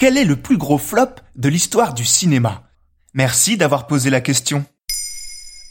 Quel est le plus gros flop de l'histoire du cinéma? Merci d'avoir posé la question.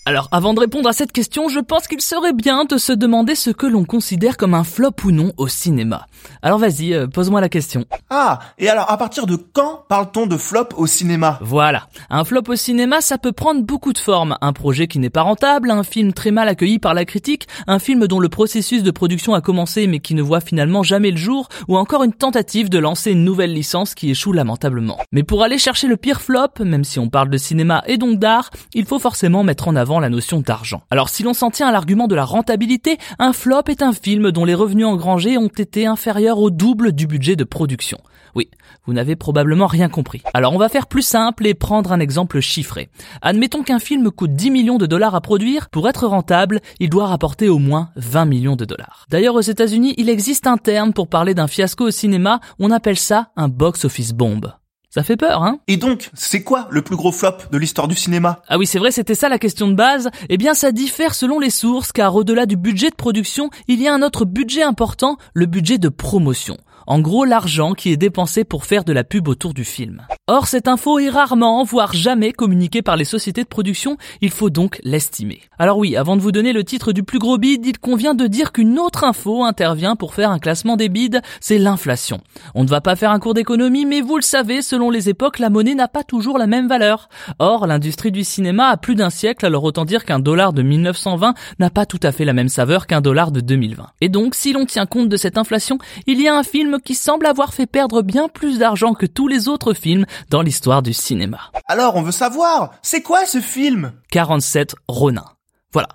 Alors, avant de répondre à cette question, je pense qu'il serait bien de se demander ce que l'on considère comme un flop ou non au cinéma. Alors vas-y, euh, pose-moi la question. Ah, et alors à partir de quand parle-t-on de flop au cinéma? Voilà. Un flop au cinéma, ça peut prendre beaucoup de formes. Un projet qui n'est pas rentable, un film très mal accueilli par la critique, un film dont le processus de production a commencé mais qui ne voit finalement jamais le jour, ou encore une tentative de lancer une nouvelle licence qui échoue lamentablement. Mais pour aller chercher le pire flop, même si on parle de cinéma et donc d'art, il faut forcément mettre en avant la notion d'argent. Alors si l'on s'en tient à l'argument de la rentabilité, un flop est un film dont les revenus engrangés ont été inférieurs au double du budget de production. Oui, vous n'avez probablement rien compris. Alors on va faire plus simple et prendre un exemple chiffré. Admettons qu'un film coûte 10 millions de dollars à produire. Pour être rentable, il doit rapporter au moins 20 millions de dollars. D'ailleurs aux États-Unis, il existe un terme pour parler d'un fiasco au cinéma, on appelle ça un box-office bomb. Ça fait peur, hein Et donc, c'est quoi le plus gros flop de l'histoire du cinéma? Ah oui, c'est vrai, c'était ça la question de base. Eh bien, ça diffère selon les sources, car au-delà du budget de production, il y a un autre budget important, le budget de promotion. En gros, l'argent qui est dépensé pour faire de la pub autour du film. Or, cette info est rarement, voire jamais communiquée par les sociétés de production, il faut donc l'estimer. Alors oui, avant de vous donner le titre du plus gros bid, il convient de dire qu'une autre info intervient pour faire un classement des bids, c'est l'inflation. On ne va pas faire un cours d'économie, mais vous le savez, selon les époques, la monnaie n'a pas toujours la même valeur. Or, l'industrie du cinéma a plus d'un siècle, alors autant dire qu'un dollar de 1920 n'a pas tout à fait la même saveur qu'un dollar de 2020. Et donc, si l'on tient compte de cette inflation, il y a un film qui semble avoir fait perdre bien plus d'argent que tous les autres films dans l'histoire du cinéma. Alors on veut savoir, c'est quoi ce film? 47 Ronin. Voilà.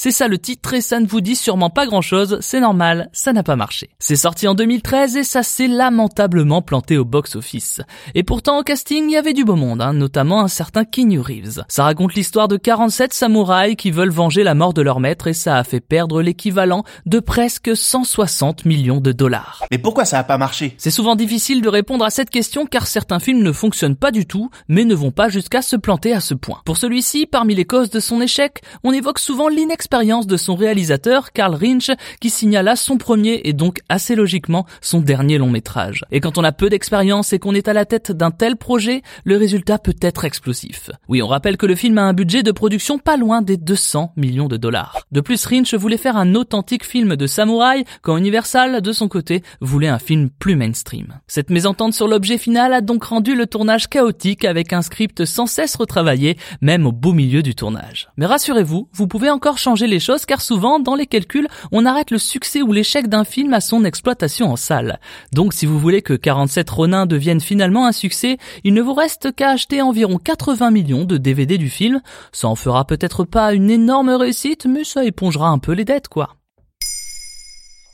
C'est ça le titre et ça ne vous dit sûrement pas grand chose, c'est normal, ça n'a pas marché. C'est sorti en 2013 et ça s'est lamentablement planté au box-office. Et pourtant au casting il y avait du beau monde, hein, notamment un certain Keanu Reeves. Ça raconte l'histoire de 47 samouraïs qui veulent venger la mort de leur maître et ça a fait perdre l'équivalent de presque 160 millions de dollars. Mais pourquoi ça a pas marché? C'est souvent difficile de répondre à cette question car certains films ne fonctionnent pas du tout, mais ne vont pas jusqu'à se planter à ce point. Pour celui-ci, parmi les causes de son échec, on évoque souvent l'inexpérience de son réalisateur, Karl Rinch, qui signala son premier et donc assez logiquement son dernier long métrage. Et quand on a peu d'expérience et qu'on est à la tête d'un tel projet, le résultat peut être explosif. Oui, on rappelle que le film a un budget de production pas loin des 200 millions de dollars. De plus, Rinch voulait faire un authentique film de samouraï, quand Universal, de son côté, voulait un film plus mainstream. Cette mésentente sur l'objet final a donc rendu le tournage chaotique avec un script sans cesse retravaillé, même au beau milieu du tournage. Mais rassurez-vous, vous pouvez encore les choses car souvent, dans les calculs, on arrête le succès ou l'échec d'un film à son exploitation en salle. Donc si vous voulez que 47 Ronin devienne finalement un succès, il ne vous reste qu'à acheter environ 80 millions de DVD du film. Ça en fera peut-être pas une énorme réussite, mais ça épongera un peu les dettes, quoi.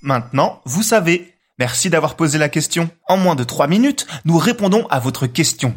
Maintenant, vous savez. Merci d'avoir posé la question. En moins de 3 minutes, nous répondons à votre question.